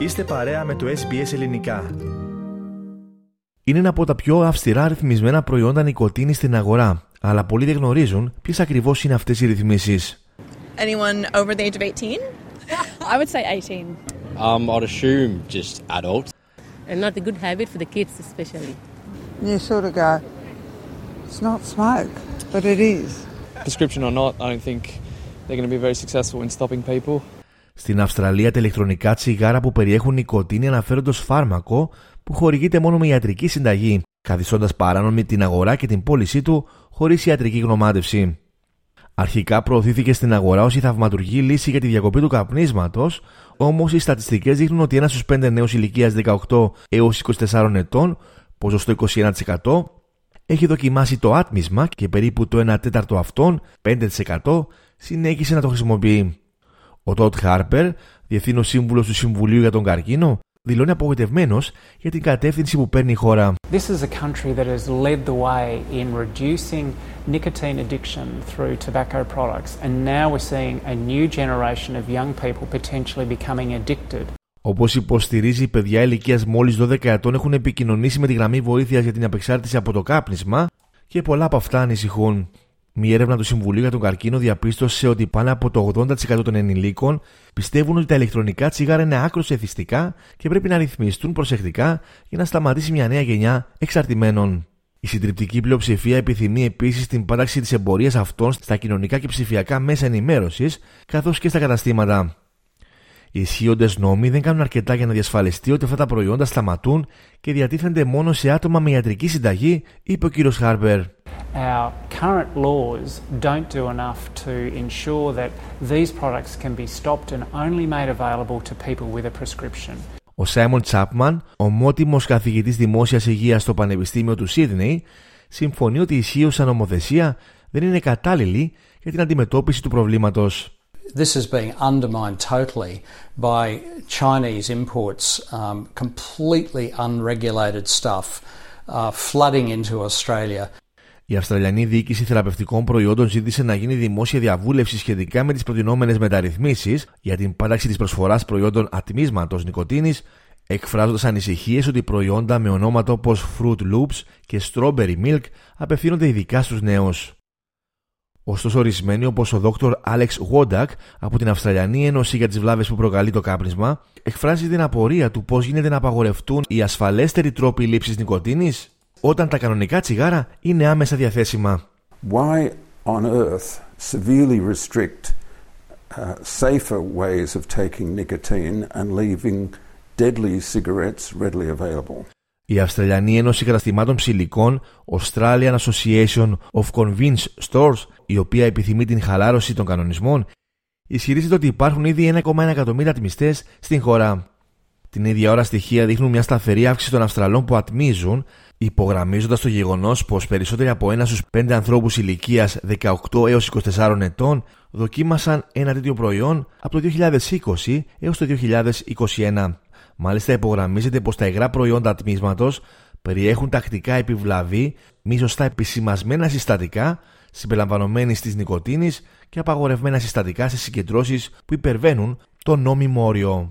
Είστε παρέα με το SBS Ελληνικά. Είναι ένα από τα πιο αυστηρά ρυθμισμένα προϊόντα νοικοτήνη στην αγορά, αλλά πολλοί δεν γνωρίζουν ποιε ακριβώ είναι αυτέ οι ρυθμίσει. Anyone over the age of 18? I would say 18. Um, I'd assume just adults. and not a good habit for the kids especially. you sort of go, it's not smoke, but it is. prescription or not, I don't think they're going to be very successful in stopping people. Στην Αυστραλία, τα ηλεκτρονικά τσιγάρα που περιέχουν νοικοτήνη αναφέρονται ως φάρμακο που χορηγείται μόνο με ιατρική συνταγή, καθιστώντας παράνομη την αγορά και την πώλησή του χωρίς ιατρική γνωμάτευση. Αρχικά προωθήθηκε στην αγορά ως η θαυματουργή λύση για τη διακοπή του καπνίσματος, όμως οι στατιστικές δείχνουν ότι ένα στους 5 νέους ηλικίας 18 έως 24 ετών, ποσοστό 21%, έχει δοκιμάσει το άτμισμα και περίπου το 1 τέταρτο αυτών, 5%, συνέχισε να το χρησιμοποιεί. Ο Τότ Χάρπερ, διευθύνων σύμβουλος του Συμβουλίου για τον Καρκίνο, δηλώνει απογοητευμένος για την κατεύθυνση που παίρνει η χώρα. This is a country that has led the way in reducing nicotine addiction through tobacco products, and now we're seeing a new generation of young people potentially becoming addicted. Όπως υποστηρίζει, οι παιδιά ηλικίας μόλις 12 ετών έχουν επικοινωνήσει με τη γραμμή βοήθειας για την απεξάρτηση από το κάπνισμα και πολλά από αυτά ανησυχούν. Μία έρευνα του Συμβουλίου για τον Καρκίνο διαπίστωσε ότι πάνω από το 80% των ενηλίκων πιστεύουν ότι τα ηλεκτρονικά τσιγάρα είναι άκρος εθιστικά και πρέπει να ρυθμιστούν προσεκτικά για να σταματήσει μια νέα γενιά εξαρτημένων. Η συντριπτική πλειοψηφία επιθυμεί επίσης την πάταξη της εμπορίας αυτών στα κοινωνικά και ψηφιακά μέσα ενημέρωσης καθώς και στα καταστήματα. Οι ισχύοντες νόμοι δεν κάνουν αρκετά για να διασφαλιστεί ότι αυτά τα προϊόντα σταματούν και διατίθενται μόνο σε άτομα με ιατρική συνταγή, είπε ο κ. Χάρπερ. Our current laws don't do enough to ensure that these products can be stopped and only made available to people with a prescription. Ο Σάιμον Τσάπμαν, ομότιμο καθηγητή δημόσια υγεία στο Πανεπιστήμιο του Σίδνεϊ, συμφωνεί ότι η ισχύουσα νομοθεσία δεν είναι κατάλληλη για την αντιμετώπιση του προβλήματος. This is being undermined totally by Chinese imports, um, completely unregulated stuff uh, flooding into Australia. Η Αυστραλιανή Διοίκηση Θεραπευτικών Προϊόντων ζήτησε να γίνει δημόσια διαβούλευση σχετικά με τις προτινόμενες μεταρρυθμίσεις για την πάταξη της προσφοράς προϊόντων ατμίσματος νοικοτήνη, εκφράζοντας ανησυχίες ότι προϊόντα με ονόματα όπως Fruit Loops και Strawberry Milk απευθύνονται ειδικά στους νέους. Ωστόσο, ορισμένοι όπως ο Dr. Alex Wodak από την Αυστραλιανή Ένωση για τις Βλάβες που προκαλεί το κάπνισμα, εκφράζει την απορία του πώς γίνεται να απαγορευτούν οι ασφαλέστεροι τρόποι λήψης νοικοτήνη όταν τα κανονικά τσιγάρα είναι άμεσα διαθέσιμα. Why on earth severely restrict uh, safer ways of taking nicotine and leaving deadly cigarettes readily available? Η Αυστραλιανή Ένωση Καταστημάτων Ψηλικών, Australian Association of Convenience Stores, η οποία επιθυμεί την χαλάρωση των κανονισμών, ισχυρίζεται ότι υπάρχουν ήδη 1,1 εκατομμύρια ατμιστές στην χώρα. Την ίδια ώρα στοιχεία δείχνουν μια σταθερή αύξηση των Αυστραλών που ατμίζουν, υπογραμμίζοντας το γεγονός πως περισσότεροι από ένα στους 5 ανθρώπους ηλικίας 18 έως 24 ετών δοκίμασαν ένα τέτοιο προϊόν από το 2020 έως το 2021. Μάλιστα, υπογραμμίζεται πως τα υγρά προϊόντα ατμίσματος περιέχουν τακτικά επιβλαβή, μη σωστά επισημασμένα συστατικά, συμπεριλαμβανομένη της νοικοτήνη και απαγορευμένα συστατικά σε συγκεντρώσεις που υπερβαίνουν το νόμιμο όριο.